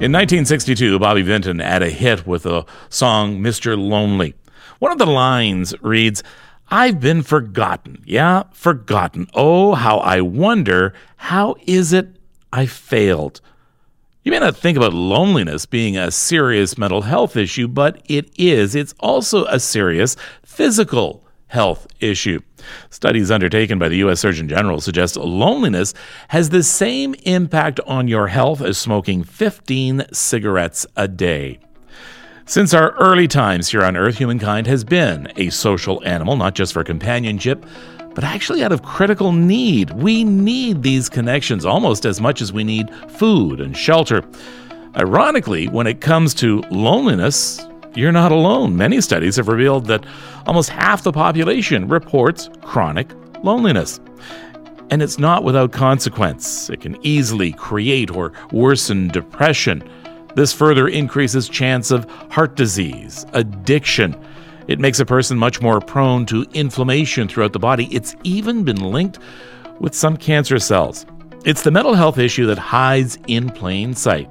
In 1962, Bobby Vinton had a hit with the song Mr. Lonely. One of the lines reads, I've been forgotten. Yeah, forgotten. Oh, how I wonder, how is it I failed? You may not think about loneliness being a serious mental health issue, but it is. It's also a serious physical health issue. Studies undertaken by the U.S. Surgeon General suggest loneliness has the same impact on your health as smoking 15 cigarettes a day. Since our early times here on Earth, humankind has been a social animal, not just for companionship, but actually out of critical need. We need these connections almost as much as we need food and shelter. Ironically, when it comes to loneliness, you're not alone. Many studies have revealed that almost half the population reports chronic loneliness. And it's not without consequence. It can easily create or worsen depression. This further increases chance of heart disease, addiction, it makes a person much more prone to inflammation throughout the body. It's even been linked with some cancer cells. It's the mental health issue that hides in plain sight.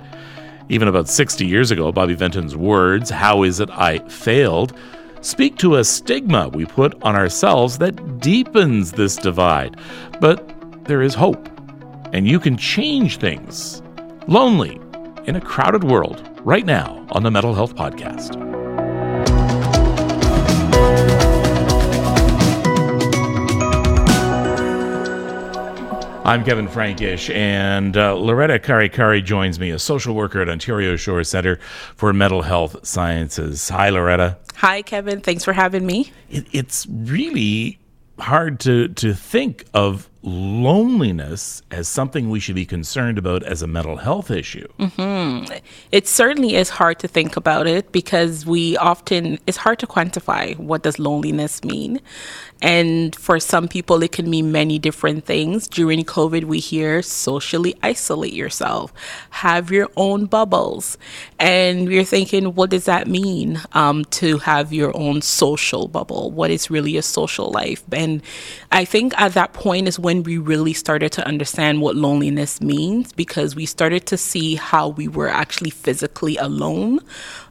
Even about 60 years ago, Bobby Vinton's words, How is it I failed, speak to a stigma we put on ourselves that deepens this divide. But there is hope, and you can change things. Lonely in a crowded world, right now on the Mental Health Podcast. I'm Kevin Frankish, and uh, Loretta Karikari joins me, a social worker at Ontario Shores Centre for Mental Health Sciences. Hi, Loretta. Hi, Kevin. Thanks for having me. It, it's really hard to, to think of loneliness as something we should be concerned about as a mental health issue. Mm-hmm. It certainly is hard to think about it because we often, it's hard to quantify what does loneliness mean. And for some people, it can mean many different things. During COVID, we hear socially isolate yourself, have your own bubbles. And we're thinking, what does that mean um, to have your own social bubble? What is really a social life? And I think at that point is when we really started to understand what loneliness means because we started to see how we were actually physically alone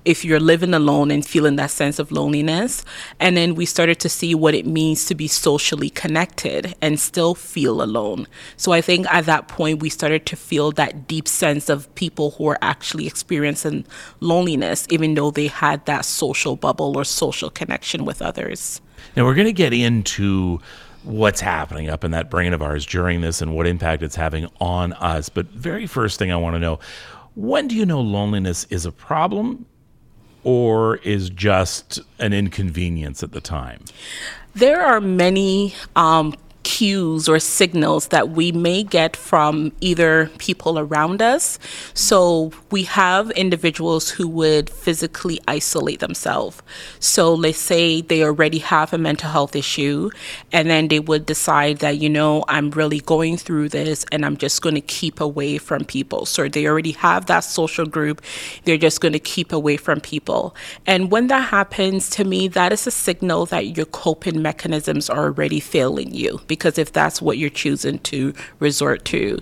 if you're living alone and feeling that sense of loneliness. And then we started to see what it means to be socially connected and still feel alone. So I think at that point, we started to feel that deep sense of people who are actually experiencing loneliness, even though they had that social bubble or social connection with others. Now, we're going to get into what's happening up in that brain of ours during this and what impact it's having on us. But very first thing I want to know when do you know loneliness is a problem or is just an inconvenience at the time? There are many um, cues or signals that we may get from either people around us. So we have individuals who would physically isolate themselves. So let's say they already have a mental health issue and then they would decide that, you know, I'm really going through this and I'm just going to keep away from people. So they already have that social group. They're just going to keep away from people. And when that happens, to me, that is a signal that your coping mechanisms are already failing you because if that's what you're choosing to resort to.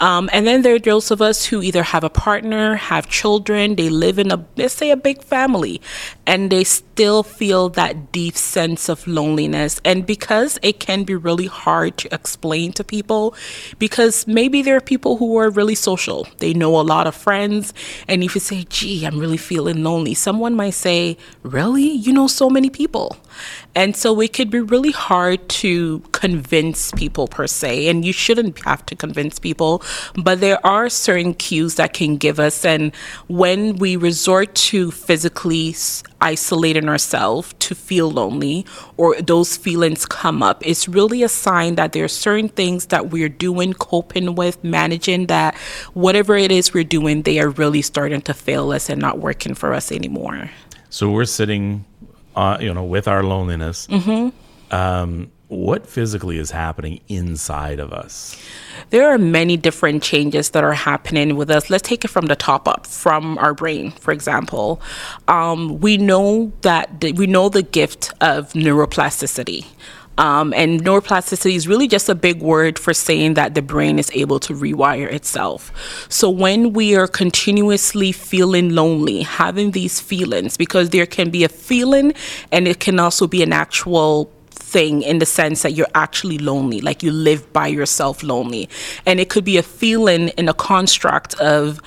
Um, and then there are those of us who either have a partner, have children, they live in a, let's say, a big family, and they still feel that deep sense of loneliness. And because it can be really hard to explain to people, because maybe there are people who are really social, they know a lot of friends, and if you say, gee, I'm really feeling lonely, someone might say, really? You know so many people. And so it could be really hard to convince people per se, and you shouldn't have to convince people, but there are certain cues that can give us. And when we resort to physically isolating ourselves to feel lonely or those feelings come up, it's really a sign that there are certain things that we're doing, coping with, managing that whatever it is we're doing, they are really starting to fail us and not working for us anymore. So we're sitting uh, you know, with our loneliness, mm-hmm. um, what physically is happening inside of us? There are many different changes that are happening with us. Let's take it from the top up, from our brain, for example. Um, we know that we know the gift of neuroplasticity. Um, and neuroplasticity is really just a big word for saying that the brain is able to rewire itself. So when we are continuously feeling lonely, having these feelings, because there can be a feeling and it can also be an actual thing in the sense that you're actually lonely, like you live by yourself lonely. And it could be a feeling in a construct of,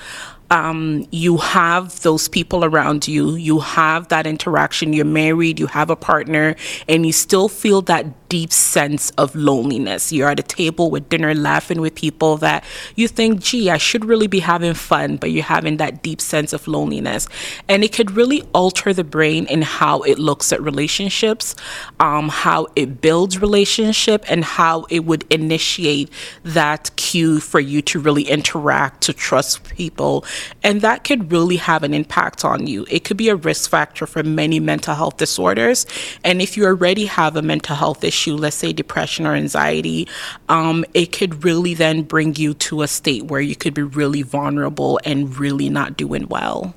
um, you have those people around you, you have that interaction, you're married, you have a partner, and you still feel that deep sense of loneliness. You're at a table with dinner laughing with people that you think, gee, I should really be having fun, but you're having that deep sense of loneliness. And it could really alter the brain in how it looks at relationships, um, how it builds relationship, and how it would initiate that cue for you to really interact, to trust people. And that could really have an impact on you. It could be a risk factor for many mental health disorders. And if you already have a mental health issue, issue, let's say depression or anxiety, um, it could really then bring you to a state where you could be really vulnerable and really not doing well.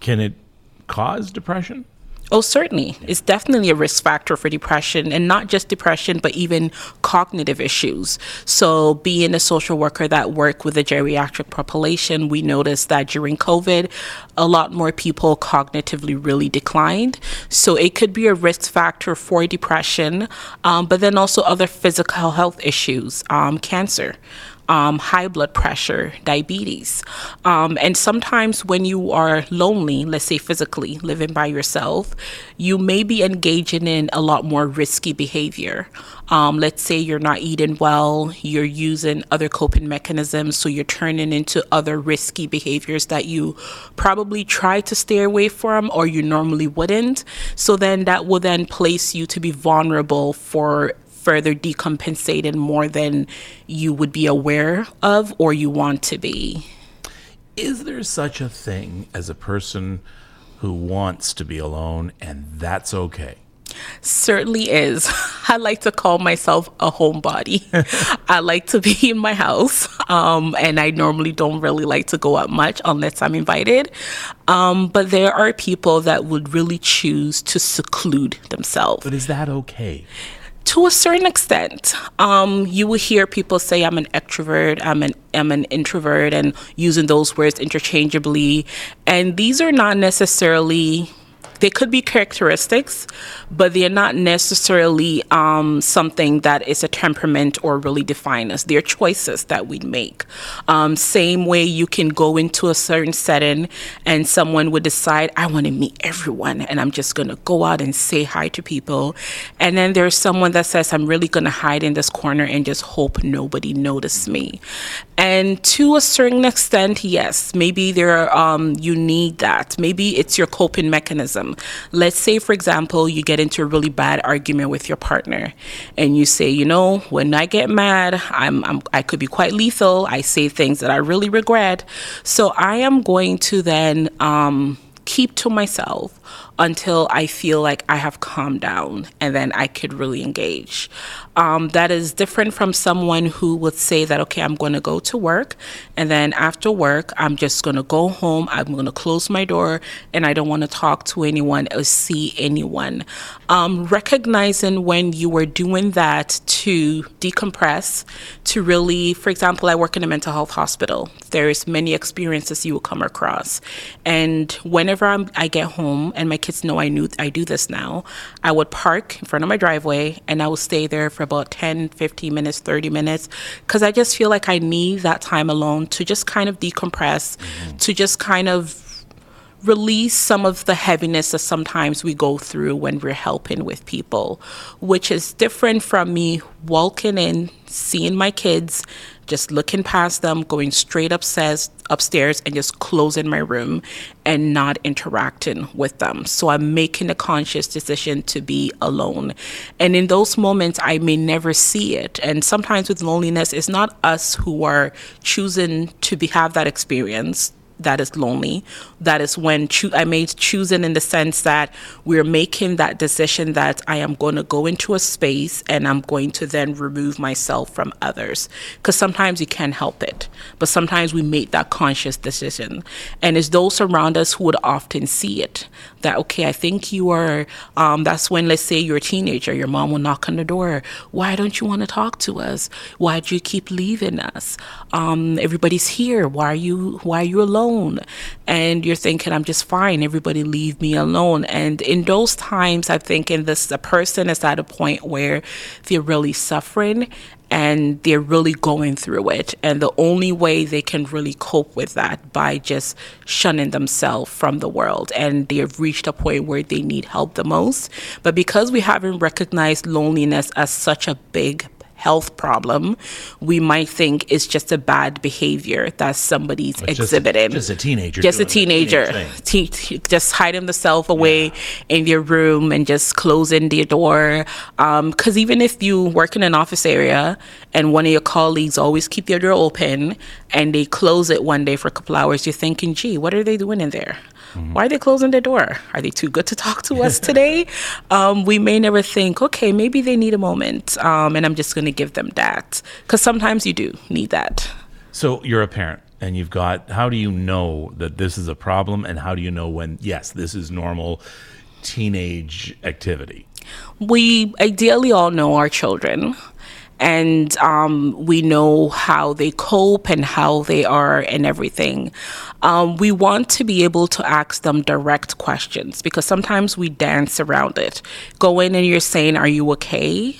Can it cause depression? Oh, certainly. It's definitely a risk factor for depression, and not just depression, but even cognitive issues. So, being a social worker that worked with the geriatric population, we noticed that during COVID, a lot more people cognitively really declined. So, it could be a risk factor for depression, um, but then also other physical health issues, um, cancer um, high blood pressure, diabetes. Um, and sometimes when you are lonely, let's say physically, living by yourself, you may be engaging in a lot more risky behavior. Um, let's say you're not eating well, you're using other coping mechanisms, so you're turning into other risky behaviors that you probably try to stay away from or you normally wouldn't. So then that will then place you to be vulnerable for further decompensated more than you would be aware of or you want to be. Is there such a thing as a person who wants to be alone and that's okay? Certainly is. I like to call myself a homebody. I like to be in my house, um, and I normally don't really like to go out much unless I'm invited. Um, but there are people that would really choose to seclude themselves. But is that okay? To a certain extent, um, you will hear people say, I'm an extrovert, I'm an, I'm an introvert, and using those words interchangeably. And these are not necessarily they could be characteristics, but they're not necessarily um, something that is a temperament or really define us. They're choices that we make. Um, same way you can go into a certain setting and someone would decide, I want to meet everyone and I'm just going to go out and say hi to people. And then there's someone that says, I'm really going to hide in this corner and just hope nobody notices me. And to a certain extent, yes, maybe there um, you need that. Maybe it's your coping mechanism. Let's say, for example, you get into a really bad argument with your partner, and you say, you know, when I get mad, I'm, I'm I could be quite lethal. I say things that I really regret. So I am going to then um, keep to myself until I feel like I have calmed down and then I could really engage. Um, that is different from someone who would say that, okay, I'm going to go to work and then after work, I'm just going to go home, I'm going to close my door, and I don't want to talk to anyone or see anyone. Um, recognizing when you were doing that to decompress, to really, for example, I work in a mental health hospital. There's many experiences you will come across. And whenever I'm, I get home and my kids know I knew I do this now, I would park in front of my driveway and I would stay there for about 10, 15 minutes, 30 minutes because I just feel like I need that time alone to just kind of decompress, mm-hmm. to just kind of release some of the heaviness that sometimes we go through when we're helping with people, which is different from me walking in, seeing my kids, just looking past them, going straight upstairs, upstairs and just closing my room and not interacting with them. So I'm making a conscious decision to be alone. And in those moments, I may never see it. And sometimes with loneliness, it's not us who are choosing to be, have that experience that is lonely. That is when choo- I made choosing in the sense that we're making that decision that I am going to go into a space and I'm going to then remove myself from others. Because sometimes you can't help it, but sometimes we make that conscious decision. And it's those around us who would often see it that, okay, I think you are, um, that's when, let's say you're a teenager, your mom will knock on the door. Why don't you want to talk to us? Why do you keep leaving us? Um, everybody's here. Why are you, why are you alone? And you're thinking, I'm just fine. Everybody leave me alone. And in those times, I think in this, the person is at a point where they're really suffering and they're really going through it. And the only way they can really cope with that by just shunning themselves from the world. And they've reached a point where they need help the most. But because we haven't recognized loneliness as such a big health problem, we might think it's just a bad behavior that somebody's just- exhibiting. just a teenager Just a teenager. teenage Te- just hiding themselves away in their room and just closing their door. Um, because even if you work in an office area and one of your colleagues always keep their door open and they close it one day for a couple hours, you're thinking, gee, what are they doing in there? Why are they closing their door? Are they too good to talk to us today? um, we may never think, okay, maybe they need a moment, um, and I'm just going to give them that. Because sometimes you do need that. So you're a parent and you've got, how do you know that this is a problem? And how do you know when, yes, this is normal teenage activity? we ideally all know our children and um, we know how they cope and how they are and everything. Um, we want to be able to ask them direct questions because sometimes we dance around it. Go in and you're saying, Are you okay?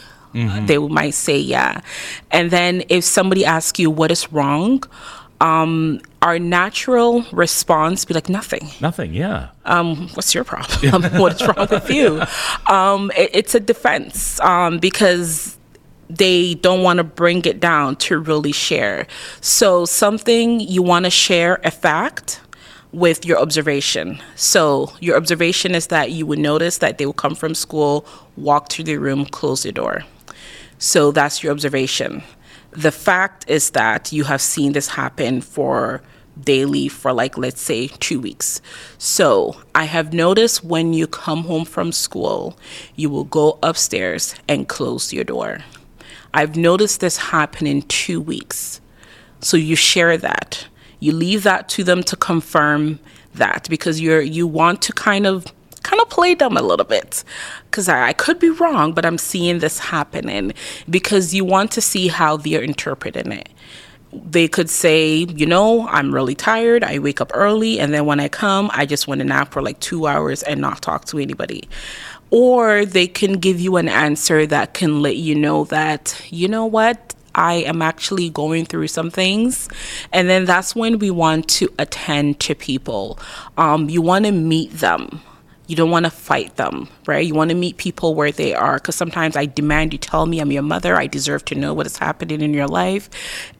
They might say, Yeah. And then if somebody asks you, What is wrong? Um, our natural response be like nothing Nothing, yeah. um, what's your problem? what's wrong with you? Um, it- it's a defense um, because they don't want to bring it down to really share. So, something you want to share a fact with your observation. So, your observation is that you would notice that they will come from school, walk through the room, close the door. So that's your observation. The fact is that you have seen this happen for daily for like let's say 2 weeks. So, I have noticed when you come home from school, you will go upstairs and close your door. I've noticed this happen in 2 weeks. So you share that. You leave that to them to confirm that because you're you want to kind of kind of play them a little bit because I, I could be wrong, but I'm seeing this happening because you want to see how they're interpreting it. They could say, you know, I'm really tired. I wake up early, and then when I come, I just want to nap for like two hours and not talk to anybody. Or they can give you an answer that can let you know that, you know what, I am actually going through some things. And then that's when we want to attend to people. Um, you want to meet them. You don't want to fight them, right? You want to meet people where they are. Because sometimes I demand you tell me I'm your mother. I deserve to know what is happening in your life.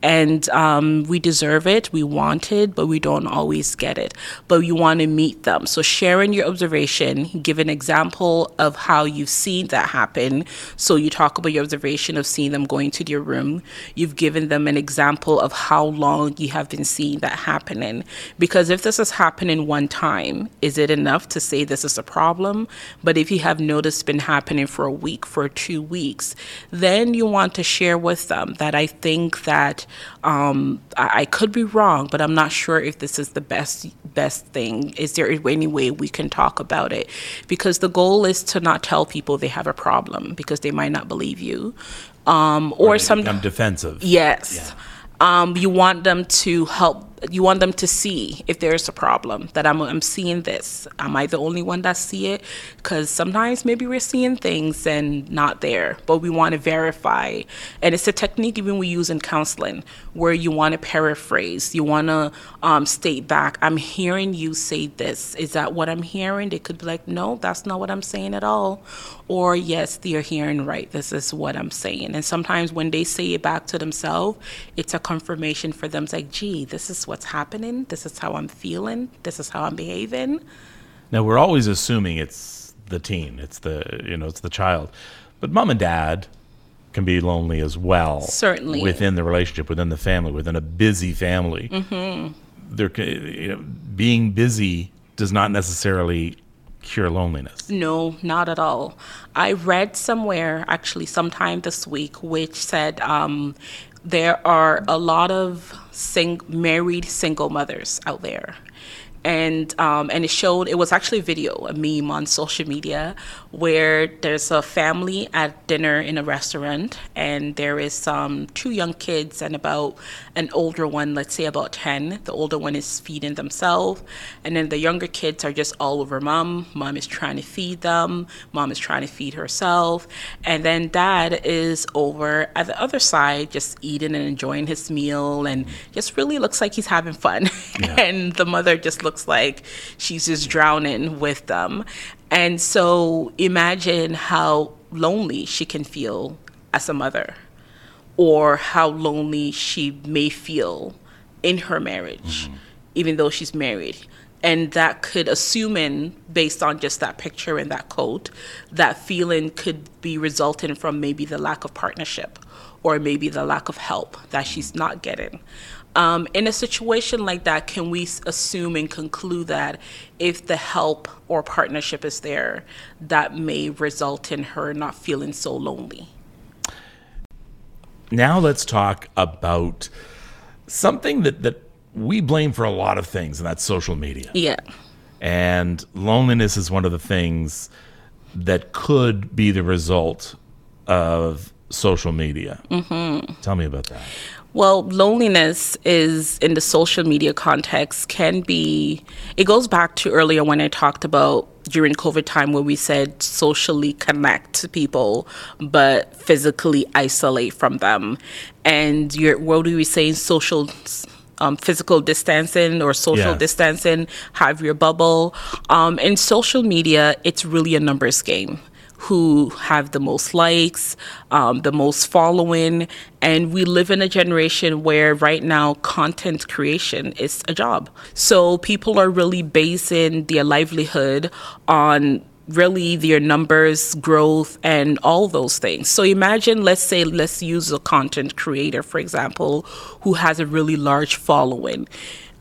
And um, we deserve it. We want it, but we don't always get it. But you want to meet them. So sharing your observation, give an example of how you've seen that happen. So you talk about your observation of seeing them going to their room. You've given them an example of how long you have been seeing that happening. Because if this is happening one time, is it enough to say this is a problem? But if you have noticed been happening for a week, for two weeks, then you want to share with them that I think that um, I, I could be wrong, but I'm not sure if this is the best best thing. Is there any way we can talk about it? Because the goal is to not tell people they have a problem because they might not believe you. Um, or They some become defensive. Yes. Um, you want them to help. You want them to see if there's a problem that I'm. I'm seeing this. Am I the only one that see it? Because sometimes maybe we're seeing things and not there, but we want to verify. And it's a technique even we use in counseling, where you want to paraphrase. You want to um, state back. I'm hearing you say this. Is that what I'm hearing? They could be like, no, that's not what I'm saying at all. Or yes, they're hearing right. This is what I'm saying. And sometimes when they say it back to themselves, it's a confirmation for them. It's like, gee, this is what's happening. This is how I'm feeling. This is how I'm behaving. Now we're always assuming it's the teen, it's the you know, it's the child. But mom and dad can be lonely as well. Certainly. Within the relationship, within the family, within a busy family. Mm-hmm. there, you know, being busy does not necessarily cure loneliness. No, not at all. I read somewhere, actually, sometime this week, which said um, there are a lot of sing- married single mothers out there. And um, and it showed it was actually a video, a meme on social media, where there's a family at dinner in a restaurant, and there is some two young kids and about an older one, let's say about ten. The older one is feeding themselves, and then the younger kids are just all over mom. Mom is trying to feed them. Mom is trying to feed herself, and then dad is over at the other side, just eating and enjoying his meal, and just really looks like he's having fun. Yeah. and the mother just looks like she's just drowning with them. And so imagine how lonely she can feel as a mother, or how lonely she may feel in her marriage, mm-hmm. even though she's married. And that could, assuming based on just that picture and that quote, that feeling could be resulting from maybe the lack of partnership or maybe the lack of help that she's not getting. Um, in a situation like that, can we assume and conclude that if the help or partnership is there, that may result in her not feeling so lonely? Now let's talk about something that, that we blame for a lot of things, and that's social media. Yeah. And loneliness is one of the things that could be the result of social media. Mm-hmm. Tell me about that. Well, loneliness is in the social media context can be, it goes back to earlier when I talked about during COVID time where we said socially connect to people, but physically isolate from them. And you're, what do we say? Social um, physical distancing or social distancing, have your bubble. Um, in social media, it's really a numbers game who have the most likes, um, the most following. And we live in a generation where right now content creation is a job. So people are really basing their livelihood on really their numbers, growth, and all those things. So imagine, let's say, let's use a content creator, for example, who has a really large following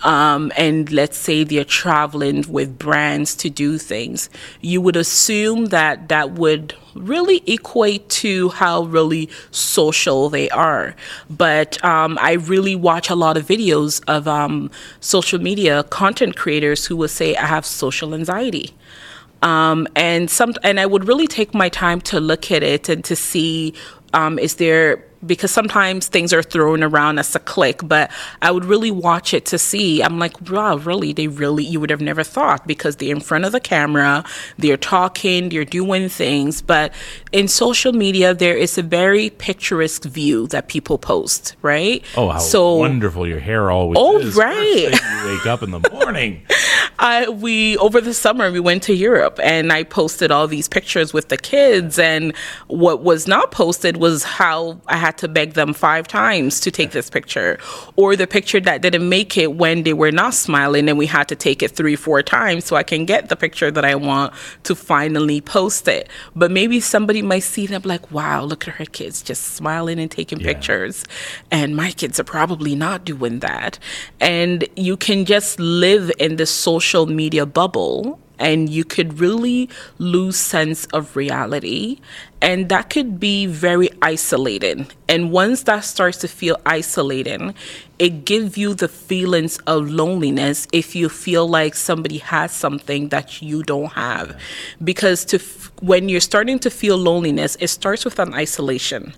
um, and let's say they're traveling with brands to do things, you would assume that that would really equate to how really social they are. But um, I really watch a lot of videos of um, social media content creators who will say, I have social anxiety. Um, and some, and I would really take my time to look at it and to see um, is there because sometimes things are thrown around as a click, but I would really watch it to see. I'm like, wow, really? They really, you would have never thought because they're in front of the camera, they're talking, they're doing things. But in social media, there is a very picturesque view that people post, right? Oh, how so, wonderful your hair always oh, is. right. you wake up in the morning. I, we, over the summer, we went to Europe and I posted all these pictures with the kids. And what was not posted was how I had to beg them five times to take this picture, or the picture that didn't make it when they were not smiling, and we had to take it three, four times so I can get the picture that I want to finally post it. But maybe somebody might see them like, wow, look at her kids just smiling and taking yeah. pictures. And my kids are probably not doing that. And you can just live in this social media bubble and you could really lose sense of reality and that could be very isolating. And once that starts to feel isolating it gives you the feelings of loneliness if you feel like somebody has something that you don't have. Because to when you're starting to feel loneliness it starts with an isolation.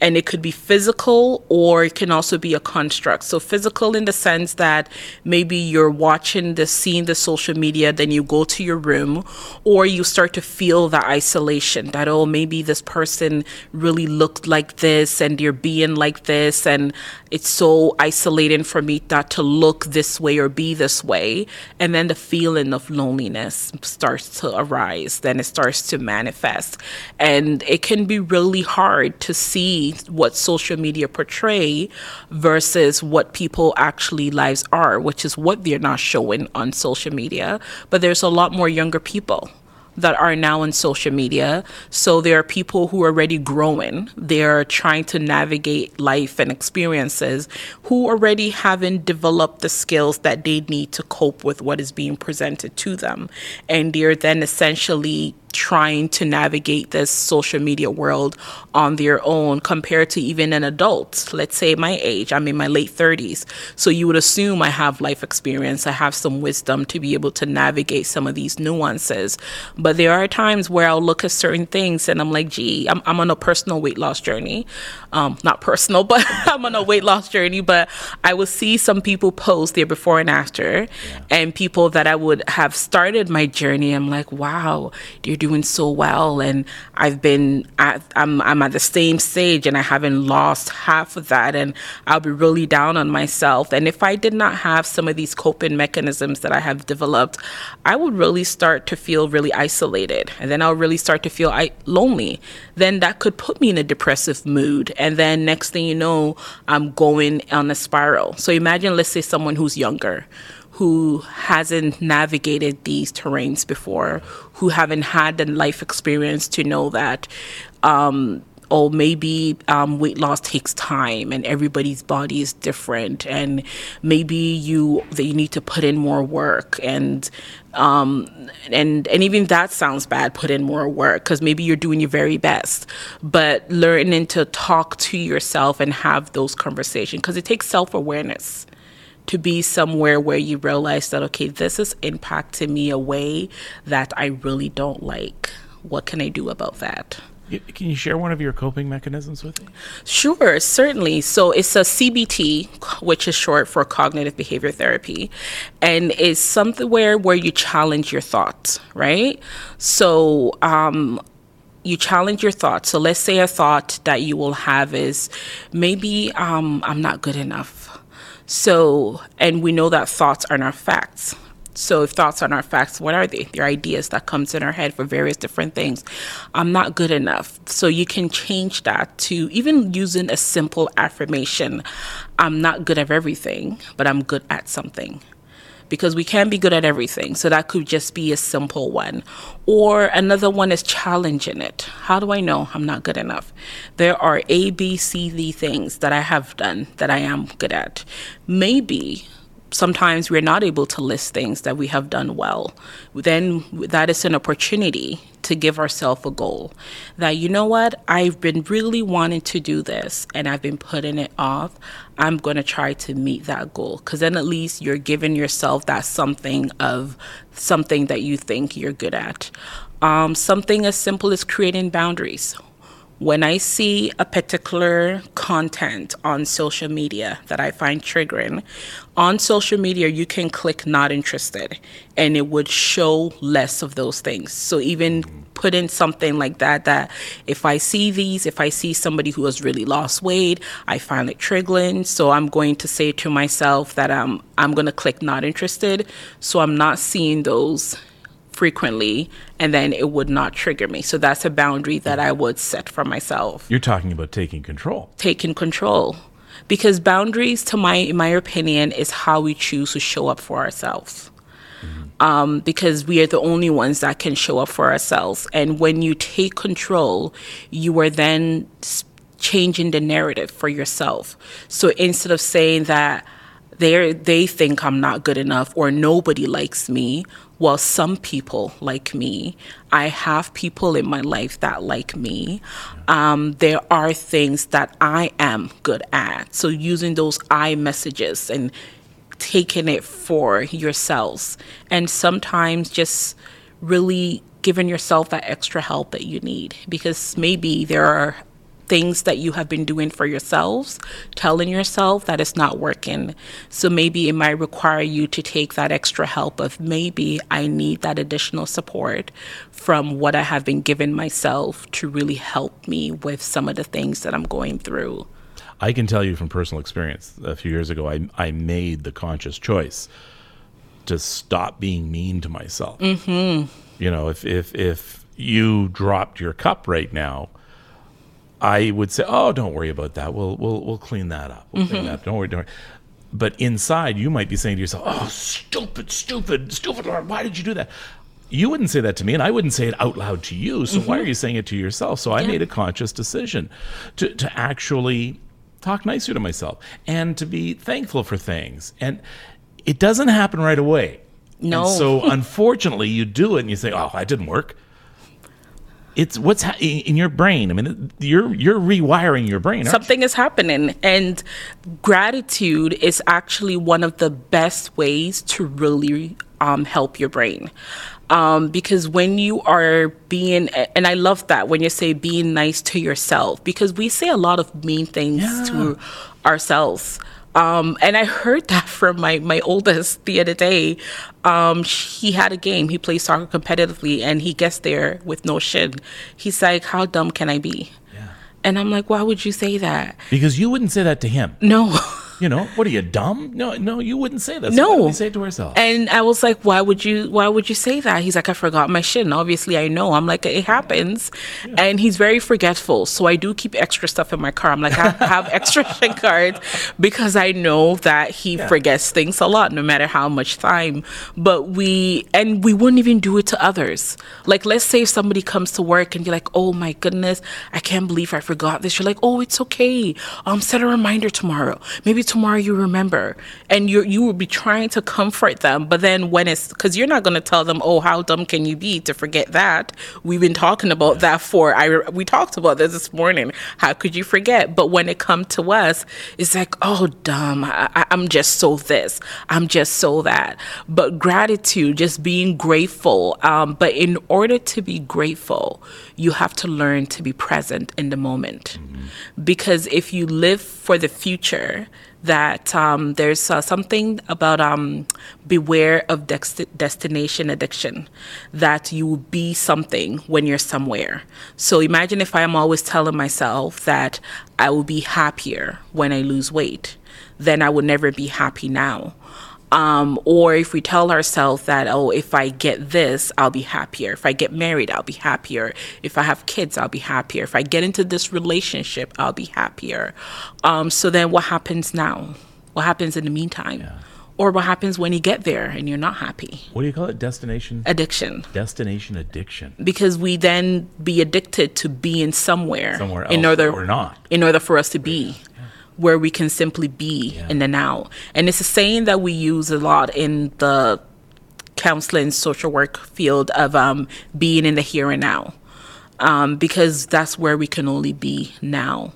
And it could be physical or it can also be a construct. So physical in the sense that maybe you're watching the seeing the social media then you go to your room or you start to feel the isolation that oh maybe this person really looked like this and you're being like this and it's so isolating for me not to look this way or be this way. And then the feeling of loneliness starts to arise, then it starts to manifest. And it can be really hard to see what social media portray versus what people actually lives are, which is what they're not showing on social media. But there's a lot more younger people that are now on social media. So there are people who are already growing. They're trying to navigate life and experiences who already haven't developed the skills that they need to cope with what is being presented to them. And they're then essentially trying to navigate this social media world on their own compared to even an adult. Let's say my age, I'm in my late 30s. So you would assume I have life experience, I have some wisdom to be able to navigate some of these nuances. But there are times where I'll look at certain things and I'm like, gee, I'm, I'm on a personal weight loss journey. Um, not personal, but I'm on a weight loss journey. But I will see some people post their before and after, yeah. and people that I would have started my journey. I'm like, wow, you're doing so well, and I've been at, I'm I'm at the same stage, and I haven't lost half of that, and I'll be really down on myself. And if I did not have some of these coping mechanisms that I have developed, I would really start to feel really isolated, and then I'll really start to feel I- lonely. Then that could put me in a depressive mood and then next thing you know, I'm going on a spiral. So imagine, let's say, someone who's younger, who hasn't navigated these terrains before, who haven't had the life experience to know that. Um, or maybe um, weight loss takes time and everybody's body is different and maybe you that you need to put in more work and um, and and even that sounds bad put in more work because maybe you're doing your very best but learning to talk to yourself and have those conversations because it takes self-awareness to be somewhere where you realize that okay this is impacting me a way that i really don't like what can i do about that can you share one of your coping mechanisms with me? Sure, certainly. So it's a CBT, which is short for cognitive behavior therapy, and it's something where where you challenge your thoughts, right? So um, you challenge your thoughts. So let's say a thought that you will have is maybe um, I'm not good enough. So, and we know that thoughts are not facts, so if thoughts are not facts, what are they? They're ideas that comes in our head for various different things. I'm not good enough. So you can change that to even using a simple affirmation. I'm not good at everything, but I'm good at something. Because we can be good at everything. So that could just be a simple one. Or another one is challenging it. How do I know I'm not good enough? There are A, B, C, D things that I have done that I am good at. Maybe sometimes we're not able to list things that we have done well, then that is an opportunity to give ourselves a goal. That, you know what, I've been really wanting to do this and I've been putting it off. I'm going to try to meet that goal. Because then at least you're giving yourself that something of something that you think you're good at. Um, something as simple as creating boundaries when I see a particular content on social media that I find triggering, on social media you can click not interested and it would show less of those things. So even put in something like that that if I see these, if I see somebody who has really lost weight, I find it triggering. So I'm going to say to myself that um, I'm going to click not interested. So I'm not seeing those frequently and then it would not trigger me. So that's a boundary that I would set for myself. You're talking about taking control. Taking control. Because boundaries, to my in my opinion, is how we choose to show up for ourselves. Mm-hmm. Um, because we are the only ones that can show up for ourselves. And when you take control, you are then changing the narrative for yourself. So instead of saying that they they think I'm not good enough or nobody likes me, well, some people like me. I have people in my life that like me. Um, there are things that I am good at. So using those I messages and taking it for yourselves, and sometimes just really giving yourself that extra help that you need because maybe there are things that you have been doing for yourselves, telling yourself that it's not working. So maybe it might require you to take that extra help of maybe I need that additional support from what I have been given myself to really help me with some of the things that I'm going through. I can tell you from personal experience, a few years ago, I, I made the conscious choice to stop being mean to myself. Mm-hmm. You know, if, if, if you dropped your cup right now, I would say, "Oh, don't worry about that. We'll we'll we'll clean that up. We'll mm-hmm. clean that. Don't worry, don't worry." But inside, you might be saying to yourself, "Oh, stupid, stupid, stupid Lord, why did you do that?" you wouldn't say that to me, and I wouldn't say it out loud to you. So why are you saying it to yourself? So I Yeah. made a conscious decision to, to actually talk nicer to myself and to be thankful for things. And it doesn't happen right away. No. And so unfortunately, you do it and you say, "Oh, that didn't work." It's what's ha- in your brain. I mean, you're you're rewiring your brain. aren't you? something is happening and gratitude is actually one of the best ways to really um, help your brain um, because when you are being and i love that when you say being nice to yourself because we say a lot of mean things Yeah. to ourselves um, and I heard that from my, my oldest the other day. Um, he had a game. He plays soccer competitively, and he gets there with no shin. He's like, "How dumb can I be?" Yeah. And I'm like, "Why would you say that?" Because you wouldn't say that to him. No. You know, what are you dumb? No, no, you wouldn't say that. So No. we say it to ourselves. And I was like, why would you why would you say that? He's like, I forgot my shit. And obviously I know. I'm like, it happens. And he's very forgetful. So I do keep extra stuff in my car. I'm like, I have extra SIM cards because I know that he forgets things a lot, no matter how much time. But we and we wouldn't even do it to others. Like let's say if somebody comes to work and you're like, oh my goodness, I can't believe I forgot this. You're like, oh, it's okay. Um, set a reminder tomorrow. Maybe tomorrow you remember, and you you will be trying to comfort them. But then when it's because you're not going to tell them, oh, how dumb can you be to forget that? We've been talking about that for I we talked about this this morning. How could you forget? But when it come to us, it's like, oh, dumb. I, I- I'm just so this. I'm just so that. But gratitude, just being grateful. Um, but in order to be grateful, you have to learn to be present in the moment because if you live for the future that um, there's uh, something about um, beware of destination addiction that you will be something when you're somewhere. So imagine if i'm always telling myself that i will be happier when i lose weight then i will never be happy now um, or if we tell ourselves that, oh, if I get this, I'll be happier. If I get married, I'll be happier. If I have kids, I'll be happier. If I get into this relationship, I'll be happier. Um, so then what happens now? What happens in the meantime? Or what happens when you get there and you're not happy? what do you call it? Destination? Addiction. Destination addiction. Because we then be addicted to being somewhere, Somewhere else. in order or not. in order for us to be where we can simply be in the now. And it's a saying that we use a lot in the counseling social work field of um, being in the here and now. Um, because that's where we can only be now.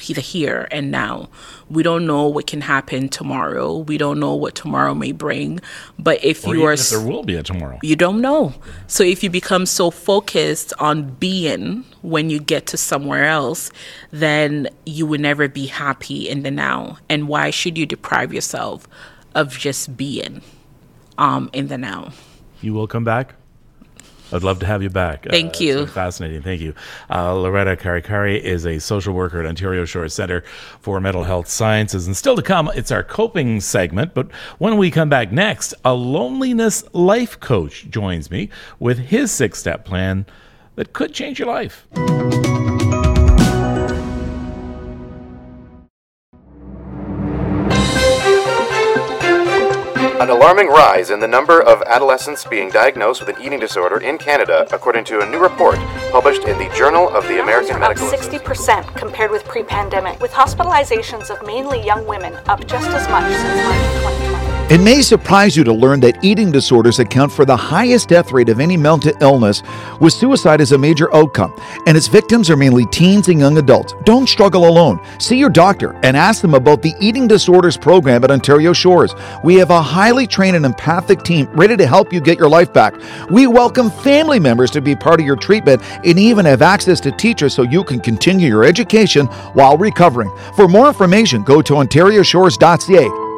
The here and now. We don't know what can happen tomorrow. We don't know what tomorrow may bring. But if Or you are if there will be a tomorrow. you don't know. So if you become so focused on being when you get to somewhere else, then you will never be happy in the now. And why should you deprive yourself of just being um, in the now? You will come back? I'd love to have you back. Thank it's you. fascinating. Thank you. Uh, Loretta Karikari is a social worker at Ontario Shores Centre for Mental Health Sciences. And still to come, it's our coping segment. But when we come back next, a loneliness life coach joins me with his six step plan that could change your life. An alarming rise in the number of adolescents being diagnosed with an eating disorder in Canada, according to a new report published in the Journal of the American Medical are up 60% compared with pre-pandemic, with hospitalizations of mainly young women up just as much since March 2020. It may surprise you to learn that eating disorders account for the highest death rate of any mental illness, with suicide as a major outcome, and its victims are mainly teens and young adults. Don't struggle alone. See your doctor and ask them about the Eating Disorders program at Ontario Shores. We have a highly trained and empathic team ready to help you get your life back. We welcome family members to be part of your treatment and even have access to teachers so you can continue your education while recovering. For more information, go to ontarioshores.ca.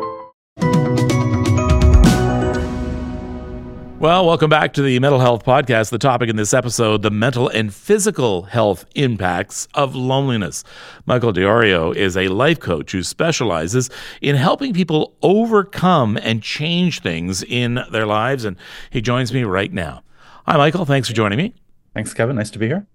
Well, welcome back to the Mental Health Podcast. The topic in this episode the mental and physical health impacts of loneliness. Michael DiIorio is a life coach who specializes in helping people overcome and change things in their lives. And he joins me right now. Hi, Michael. Thanks for joining me. Thanks, Kevin. Nice to be here.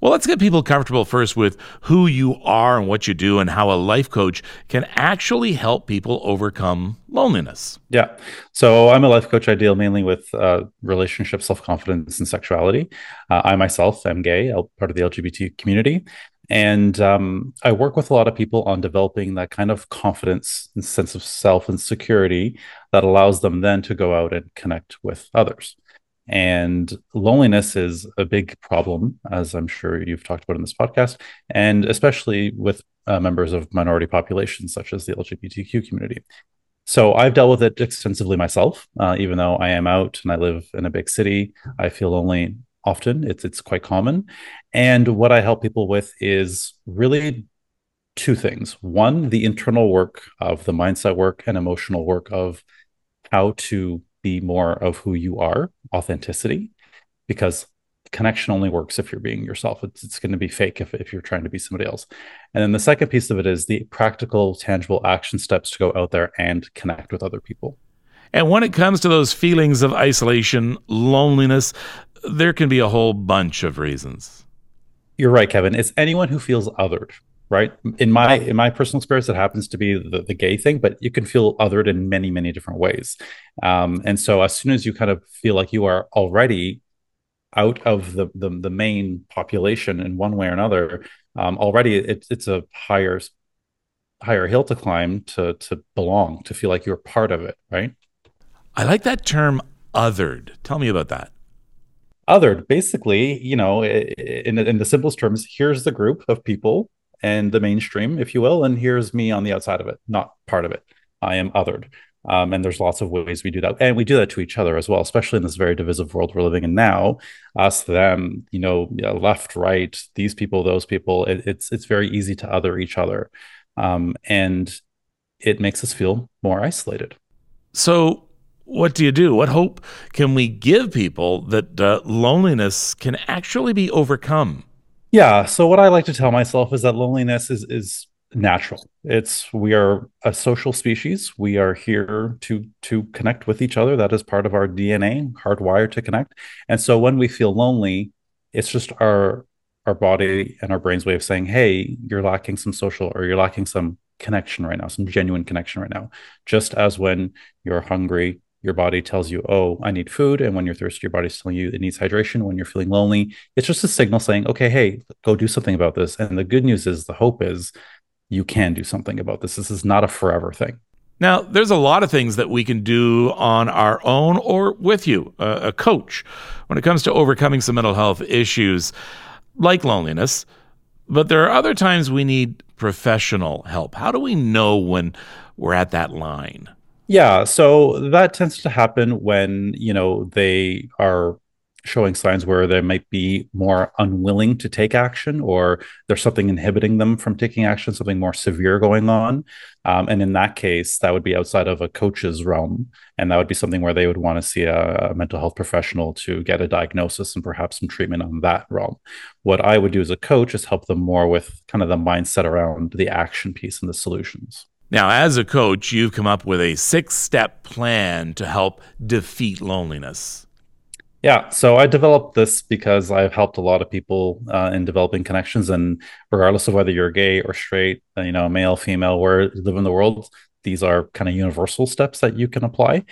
Well, let's get people comfortable first with who you are and what you do, and how a life coach can actually help people overcome loneliness. Yeah. So I'm a life coach. I deal mainly with uh, relationship, self confidence, and sexuality. Uh, I myself am gay, part of the LGBT community. And um, I work with a lot of people on developing that kind of confidence and sense of self and security that allows them then to go out and connect with others. And loneliness is a big problem, as I'm sure you've talked about in this podcast, and especially with uh, members of minority populations such as the LGBTQ community. So I've dealt with it extensively myself. Uh, even though I am out and I live in a big city, I feel lonely often. It's it's quite common. And what I help people with is really two things. One, the internal work of the mindset work and emotional work of how to be more of who you are, authenticity, because connection only works if you're being yourself. It's, it's going to be fake if, if you're trying to be somebody else. And then the second piece of it is the practical, tangible action steps to go out there and connect with other people. And when it comes to those feelings of isolation, loneliness, there can be a whole bunch of reasons. You're right, Kevin. It's anyone who feels othered right? In my in my personal experience it happens to be the, the gay thing but you can feel othered in many many different ways. Um, and so as soon as you kind of feel like you are already out of the the, the main population in one way or another um, already it, it's a higher higher hill to climb to to belong to feel like you're part of it right? I like that term othered. Tell me about that. Othered. Basically you know in, in the simplest terms here's the group of people and the mainstream, if you will. And here's me on the outside of it, not part of it. I am othered. Um, and there's lots of ways we do that. And we do that to each other as well, especially in this very divisive world we're living in now. Us, them, you know, left, right, these people, those people. It, it's it's very easy to other each other. Um, and it makes us feel more isolated. So, what do you do? What hope can we give people that uh, loneliness can actually be overcome? Yeah. So what I like to tell myself is that loneliness is is natural. It's we are a social species. We are here to to connect with each other. That is part of our DNA, hardwired to connect. And so when we feel lonely, it's just our our body and our brain's way of saying, "Hey, you're lacking some social or you're lacking some connection right now, some genuine connection right now." Just as when you're hungry your body tells you, oh, I need food. And when you're thirsty, your body's telling you it needs hydration. When you're feeling lonely, it's just a signal saying, okay, hey, go do something about this. And the good news is, the hope is you can do something about this. This is not a forever thing. Now, there's a lot of things that we can do on our own or with you, a coach, when it comes to overcoming some mental health issues like loneliness. But there are other times we need professional help. How do we know when we're at that line? Yeah, so that tends to happen when, you know, they are showing signs where they might be more unwilling to take action or there's something inhibiting them from taking action, something more severe going on. Um, and in that case, that would be outside of a coach's realm. And that would be something where they would want to see a, a mental health professional to get a diagnosis and perhaps some treatment on that realm. What I would do as a coach is help them more with kind of the mindset around the action piece and the solutions. Now, as a coach, you've come up with a six step plan to help defeat loneliness. Yeah, so I developed this because I've helped a lot of people uh, in developing connections, and regardless of whether you're gay or straight, uh, you know, male, female, where you live in the world, these are kind of universal steps that you can apply.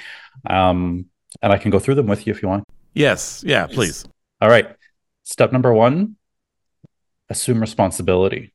Um, and I can go through them with you if you want. Yes, yeah, please. All right. Step number one: assume responsibility.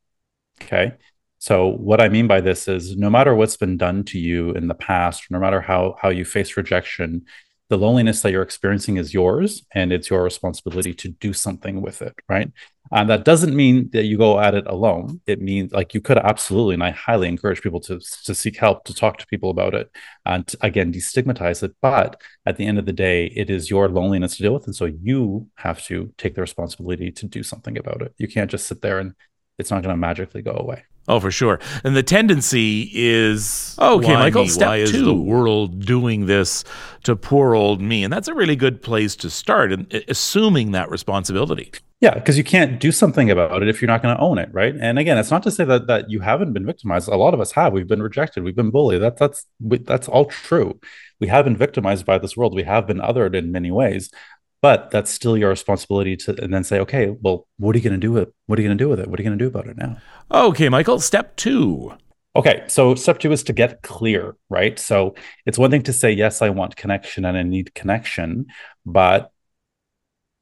Okay. So what I mean by this is no matter what's been done to you in the past, no matter how how you face rejection, the loneliness that you're experiencing is yours and it's your responsibility to do something with it, right? And that doesn't mean that you go at it alone. It means like you could absolutely, and I highly encourage people to to seek help, to talk to people about it, and to, again destigmatize it. But at the end of the day, it is your loneliness to deal with, and so you have to take the responsibility to do something about it. You can't just sit there and it's not going to magically go away. Oh, for sure. And the tendency is okay, Michael. Me? Step why two. is the world doing this to poor old me? And that's a really good place to start, and uh, assuming that responsibility. Yeah, because you can't do something about it if you're not going to own it, right? And again, it's not to say that that you haven't been victimized. A lot of us have. We've been rejected. We've been bullied. That that's that's all true. We have been victimized by this world. We have been othered in many ways. But that's still your responsibility to and then say okay well what are you going to do with what are you going to do with it? What are you going to do about it now? Okay, Michael, step two. okay so step two is to get clear right? So it's one thing to say yes i want connection and i need connection but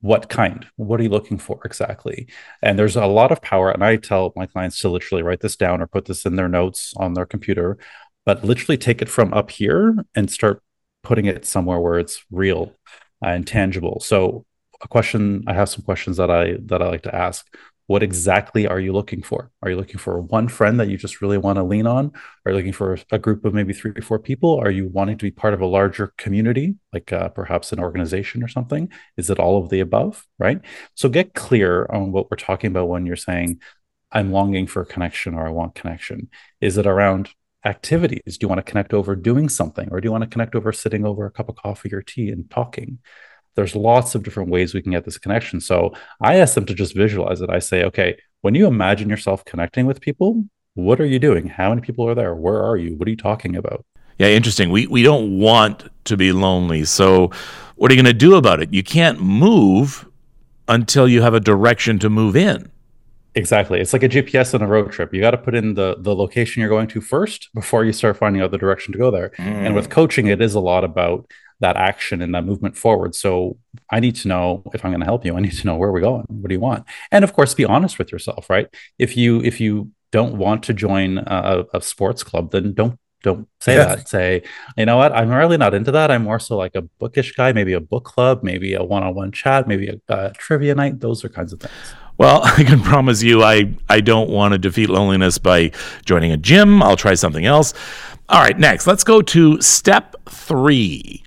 what kind? What are you looking for exactly? And there's a lot of power and i tell my clients to literally write this down or put this in their notes on their computer but literally take it from up here and start putting it somewhere where it's real and tangible so a question i have some questions that i that i like to ask. What exactly are you looking for? Are you looking for one friend that you just really want to lean on? Are you looking for a group of maybe three or four people? Are you wanting to be part of a larger community like uh, perhaps an organization or something? Is it all of the above right? So get clear on what we're talking about when you're saying i'm longing for connection or i want connection. Is it around activities do you want to connect over doing something or do you want to connect over sitting over a cup of coffee or tea and talking there's lots of different ways we can get this connection. So I ask them to just visualize it. I say, okay, when you imagine yourself connecting with people, what are you doing? How many people are there? Where are you? What are you talking about? Yeah, interesting. We we don't want to be lonely. So what are you going to do about it? You can't move until you have a direction to move in. Exactly. It's like a GPS on a road trip. You got to put in the the location you're going to first before you start finding out the direction to go there. Mm. And with coaching, it is a lot about that action and that movement forward. So I need to know if I'm going to help you. I need to know where we're going. What do you want? And of course, be honest with yourself, right? If you if you don't want to join a, a sports club, then don't don't say yeah. that. Say, you know what? I'm really not into that. I'm more so like a bookish guy, maybe a book club, maybe a one-on-one chat, maybe a, a trivia night. Those are kinds of things. Well, I can promise you, I I don't want to defeat loneliness by joining a gym. I'll try something else. All right, next, let's go to step three.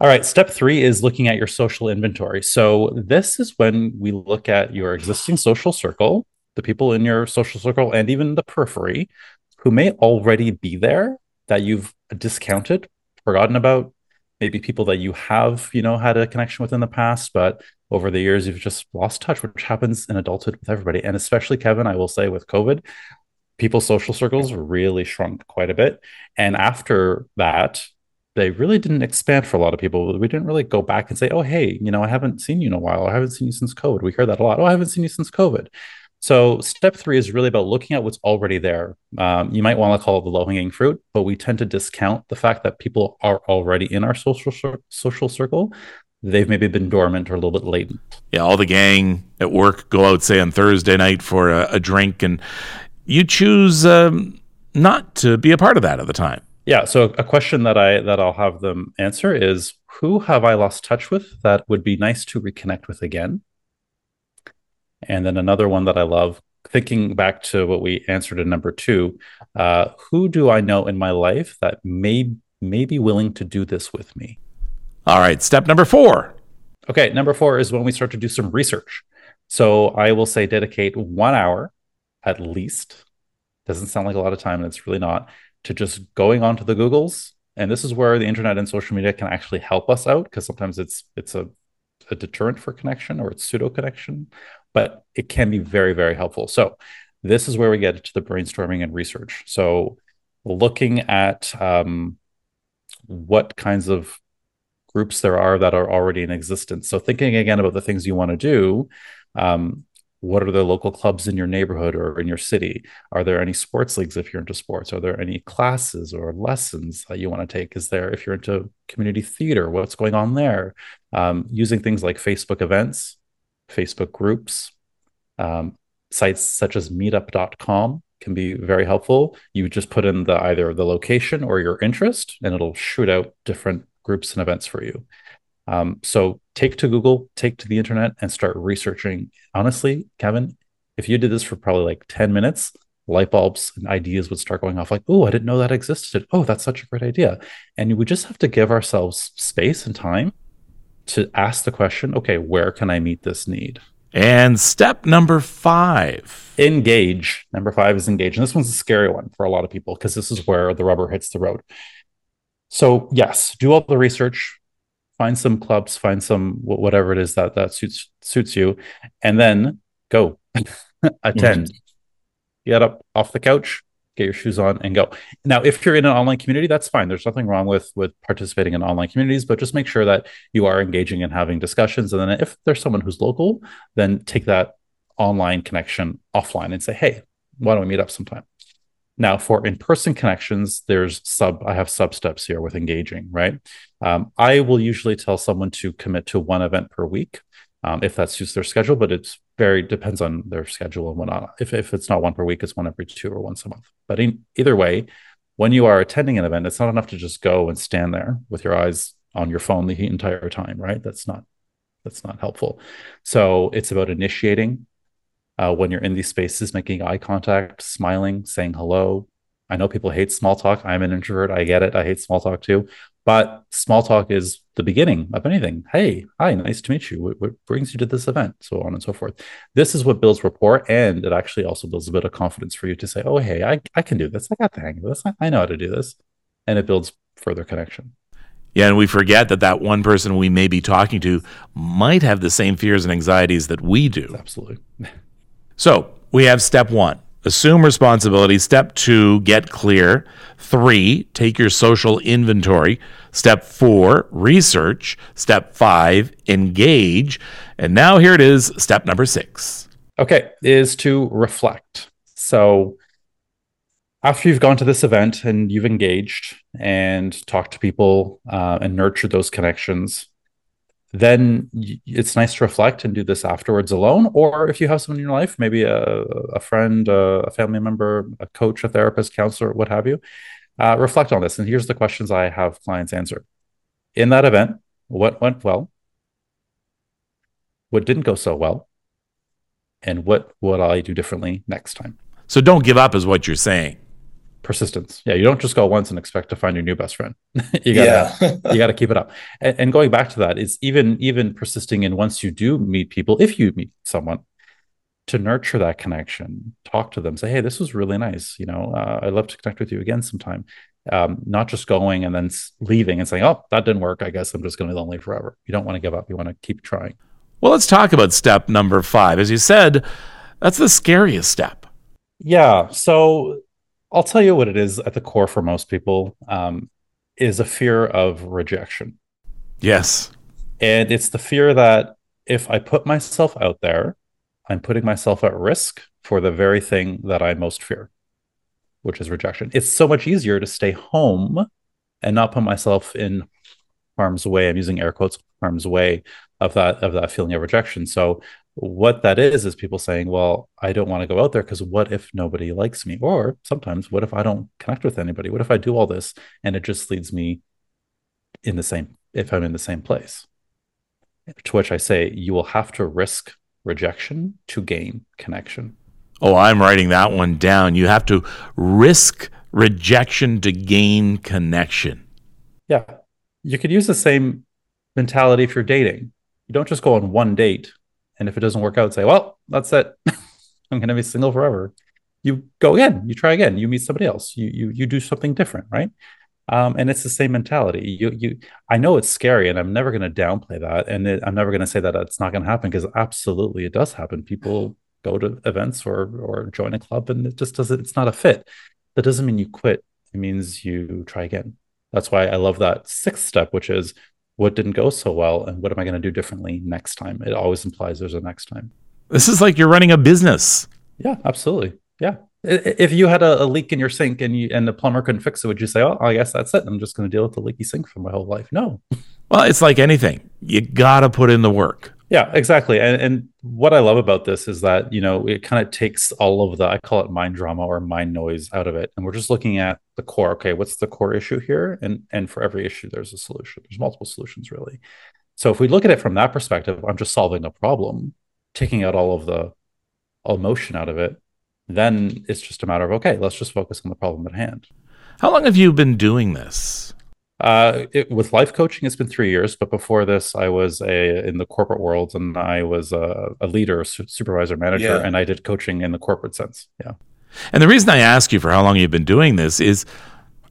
All right, step three is looking at your social inventory. So, this is when we look at your existing social circle, the people in your social circle, and even the periphery who may already be there that you've discounted, forgotten about, maybe people that you have, you know, had a connection with in the past, but over the years you've just lost touch, which happens in adulthood with everybody. And especially Kevin, I will say with COVID, people's social circles really shrunk quite a bit. And after that, they really didn't expand for a lot of people. We didn't really go back and say, "Oh, hey, you know, I haven't seen you in a while. I haven't seen you since COVID." We hear that a lot. "Oh, I haven't seen you since COVID." So step three is really about looking at what's already there. Um, you might want to call it the low hanging fruit, but we tend to discount the fact that people are already in our social social circle. They've maybe been dormant or a little bit latent. Yeah, all the gang at work go out, say on Thursday night for a, a drink, and you choose um, not to be a part of that at the time. Yeah. So a question that I that I'll have them answer is who have I lost touch with that would be nice to reconnect with again? And then another one that I love, thinking back to what we answered in number two, uh, who do I know in my life that may may be willing to do this with me? All right. Step number four. Okay. Number four is when we start to do some research. So I will say dedicate one hour at least. Doesn't sound like a lot of time, and it's really not to just going onto the Googles. And this is where the internet and social media can actually help us out because sometimes it's it's a, a deterrent for connection or it's pseudo connection, but it can be very, very helpful. So this is where we get to the brainstorming and research. So looking at um, what kinds of groups there are that are already in existence. So thinking again about the things you want to do, um, what are the local clubs in your neighborhood or in your city? Are there any sports leagues if you're into sports? Are there any classes or lessons that you want to take? Is there if you're into community theater what's going on there? Um, using things like facebook events facebook groups um, sites such as meetup.com can be very helpful. You just put in the either the location or your interest and it'll shoot out different groups and events for you um, so take to Google, take to the internet, and start researching. Honestly, Kevin, if you did this for probably like 10 minutes, light bulbs and ideas would start going off like, oh, I didn't know that existed. Oh, that's such a great idea. And we just have to give ourselves space and time to ask the question, okay, where can I meet this need? And step number five engage. Number five is engage. And this one's a scary one for a lot of people because this is where the rubber hits the road. So, yes, do all the research, find some clubs, find some whatever it is that that suits suits you, and then go attend. Mm-hmm. Get up off the couch, get your shoes on and go. Now, if you're in an online community, that's fine. There's nothing wrong with with participating in online communities, but just make sure that you are engaging and having discussions. And then if there's someone who's local, then take that online connection offline and say, hey, why don't we meet up sometime? Now, for in-person connections, there's sub. I have sub steps here with engaging. Right, um, I will usually tell someone to commit to one event per week, um, if that suits their schedule. But it's very depends on their schedule and whatnot. If if it's not one per week, it's one every two or once a month. But in, either way, when you are attending an event, it's not enough to just go and stand there with your eyes on your phone the entire time. Right, that's not that's not helpful. So it's about initiating uh, when you're in these spaces, making eye contact, smiling, saying hello. I know people hate small talk. I'm an introvert. I get it. I hate small talk too. But small talk is the beginning of anything. Hey, hi, nice to meet you. What, what, brings you to this event? So on and so forth. This is what builds rapport. And it actually also builds a bit of confidence for you to say, oh, hey, I, I can do this. I got the hang of this. I, I know how to do this. And it builds further connection. Yeah, and we forget that that one person we may be talking to might have the same fears and anxieties that we do. Absolutely. So we have step one assume responsibility. Step two, get clear. Three, take your social inventory. Step four, research. Step five, engage. And now here it is, step number six. Okay, is to reflect. So after you've gone to this event and you've engaged and talked to people uh, and nurtured those connections, then it's nice to reflect and do this afterwards alone. Or if you have someone in your life, maybe a, a friend, a, family member, a coach, a therapist, counselor, what have you, uh, reflect on this. And here's the questions I have clients answer. In that event, what went well? What didn't go so well? And what would I do differently next time? So don't give up, is what you're saying persistence. Yeah, you don't just go once and expect to find your new best friend. you gotta yeah. you gotta keep it up. And, and, going back to that is even even persisting in once you do meet people, if you meet someone, to nurture that connection, talk to them, say, hey, this was really nice. You know, uh, I'd love to connect with you again sometime. Um, not just going and then leaving and saying, oh, that didn't work. I guess I'm just going to be lonely forever. You don't want to give up. You want to keep trying. Well, let's talk about step number five. As you said, that's the scariest step. Yeah. So I'll tell you what it is at the core for most people um, is a fear of rejection. Yes. And it's the fear that if I put myself out there, I'm putting myself at risk for the very thing that I most fear, which is rejection. It's so much easier to stay home and not put myself in harm's way. I'm using air quotes, harm's way of that of that feeling of rejection. So what that is is people saying well i don't want to go out there because what if nobody likes me? Or sometimes what if i don't connect with anybody? What if i do all this and it just leads me in the same if i'm in the same place? To which i say you will have to risk rejection to gain connection. Oh i'm writing that one down. You have to risk rejection to gain connection. Yeah. You could use the same mentality if you're dating. You don't just go on one date and if it doesn't work out, say, well, that's it. I'm going to be single forever. You go again, you try again, you meet somebody else, you you you do something different, right? Um, and it's the same mentality. You you I know it's scary, and I'm never going to downplay that, and it, I'm never going to say that it's not going to happen because absolutely it does happen. People go to events or or join a club, and it just doesn't. It's not a fit. That doesn't mean you quit. It means you try again. That's why I love that sixth step, which is what didn't go so well and what am I going to do differently next time? It always implies there's a next time. This is like you're running a business. Yeah, absolutely. Yeah. If you had a, a leak in your sink and you and the plumber couldn't fix it, would you say, "Oh, I guess that's it. I'm just going to deal with the leaky sink for my whole life"? No. Well, it's like anything. You got to put in the work. Yeah, exactly. And, and what I love about this is that, you know, it kind of takes all of the, I call it mind drama or mind noise out of it. And we're just looking at the core. Okay, what's the core issue here? And and for every issue, there's a solution. There's multiple solutions really. So if we look at it from that perspective, I'm just solving a problem, taking out all of the emotion out of it, then it's just a matter of okay, let's just focus on the problem at hand. How long have you been doing this? Uh, it, with life coaching, it's been three years, but before this, I was a in the corporate world, and I was a, a leader, a supervisor, manager, yeah. and I did coaching in the corporate sense. Yeah. And the reason I ask you for how long you've been doing this is,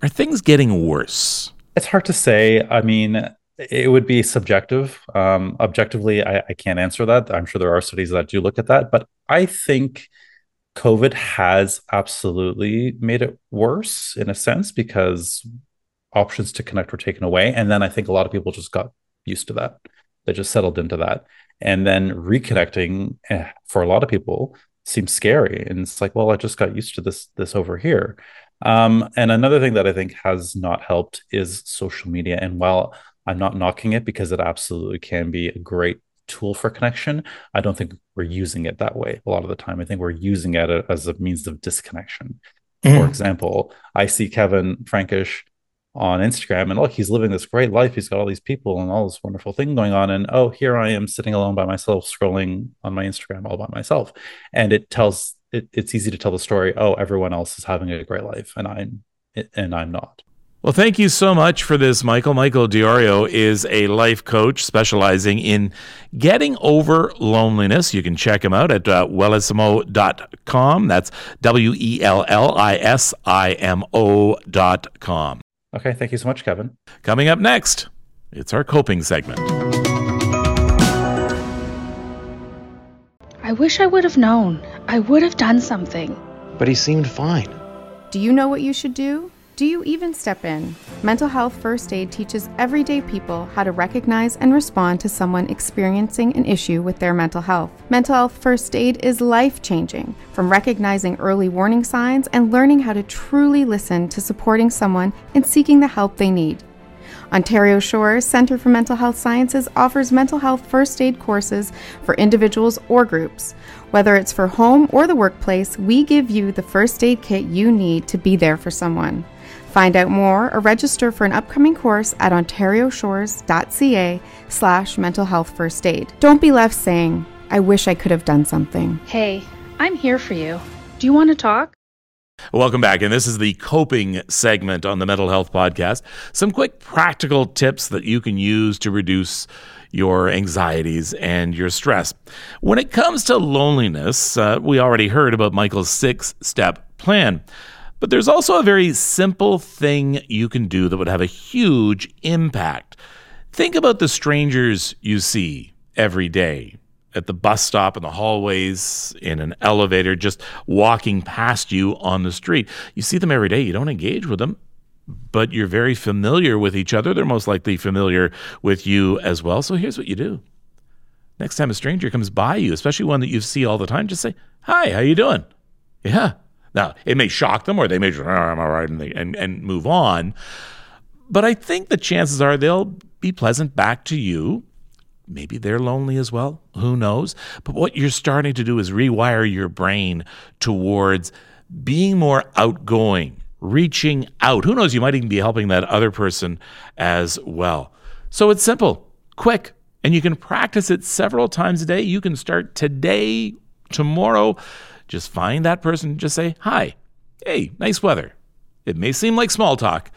are things getting worse? It's hard to say. I mean, it would be subjective. Um, objectively, I, I can't answer that. I'm sure there are studies that do look at that, but I think COVID has absolutely made it worse in a sense because options to connect were taken away. And then I think a lot of people just got used to that. They just settled into that. And then reconnecting eh, for a lot of people seems scary. And it's like, well, I just got used to this this over here. Um, and another thing that I think has not helped is social media. And while I'm not knocking it because it absolutely can be a great tool for connection, I don't think we're using it that way a lot of the time. I think we're using it as a means of disconnection. Mm. For example, I see Kevin Frankish on Instagram and look, he's living this great life. He's got all these people and all this wonderful thing going on. And oh, here I am sitting alone by myself, scrolling on my Instagram all by myself. And it tells it, it's easy to tell the story, oh, everyone else is having a great life and I'm and I'm not. Well, thank you so much for this, Michael. Michael DiIorio is a life coach specializing in getting over loneliness. You can check him out at uh, wellissimo.com. That's W E L L I S I M O.com. Okay, thank you so much, Kevin. Coming up next, it's our coping segment. I wish I would have known. I would have done something. But he seemed fine. Do you know what you should do? Do you even step in? Mental Health First Aid teaches everyday people how to recognize and respond to someone experiencing an issue with their mental health. Mental Health First Aid is life changing, from recognizing early warning signs and learning how to truly listen to supporting someone in seeking the help they need. Ontario Shores Centre for Mental Health Sciences offers mental health first aid courses for individuals or groups. Whether it's for home or the workplace, we give you the first aid kit you need to be there for someone. Find out more or register for an upcoming course at ontarioshores.ca slash mental health first aid. Don't be left saying, I wish I could have done something. Hey, I'm here for you. Do you want to talk? Welcome back. And this is the coping segment on the Mental Health Podcast. Some quick practical tips that you can use to reduce your anxieties and your stress. When it comes to loneliness, uh, we already heard about Michael's six step plan. But there's also a very simple thing you can do that would have a huge impact. Think about the strangers you see every day at the bus stop, in the hallways, in an elevator, just walking past you on the street. You see them every day. You don't engage with them, but you're very familiar with each other. They're most likely familiar with you as well. So here's what you do. Next time a stranger comes by you, especially one that you see all the time, just say, "Hi, how you doing?" Yeah, now, it may shock them or they may just, oh, I'm all right, and, they, and, and move on. But I think the chances are they'll be pleasant back to you. Maybe they're lonely as well. Who knows? But what you're starting to do is rewire your brain towards being more outgoing, reaching out. Who knows? You might even be helping that other person as well. So it's simple, quick, and you can practice it several times a day. You can start today, tomorrow just find that person, just say, Hi, hey, nice weather. It may seem like small talk,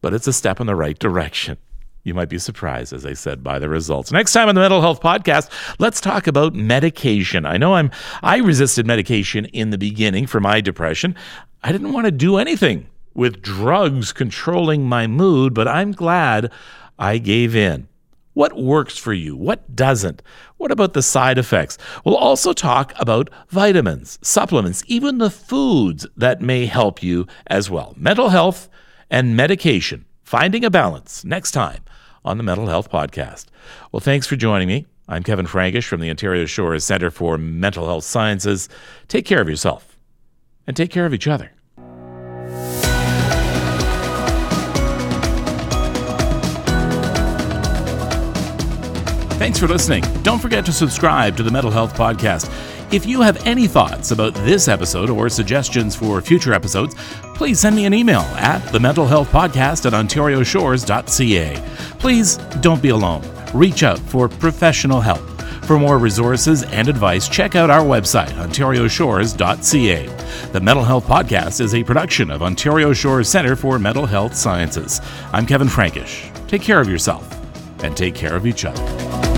but it's a step in the right direction. You might be surprised, as I said, by the results. Next time on the Mental Health Podcast, let's talk about medication. I know I'm I resisted medication in the beginning for my depression. I didn't want to do anything with drugs controlling my mood, but I'm glad I gave in. What works for you? What doesn't? What about the side effects? We'll also talk about vitamins, supplements, even the foods that may help you as well. Mental health and medication, finding a balance next time on the Mental Health Podcast. Well, thanks for joining me. I'm Kevin Frankish from the Ontario Shores Centre for Mental Health Sciences. Take care of yourself and take care of each other. Thanks for listening. Don't forget to subscribe to the Mental Health Podcast. If you have any thoughts about this episode or suggestions for future episodes, please send me an email at the Mental Health Podcast at ontarioshores.ca. Please don't be alone. Reach out for professional help. For more resources and advice, check out our website, ontarioshores.ca. The Mental Health Podcast is a production of Ontario Shores Centre for Mental Health Sciences. I'm Kevin Frankish. Take care of yourself and take care of each other.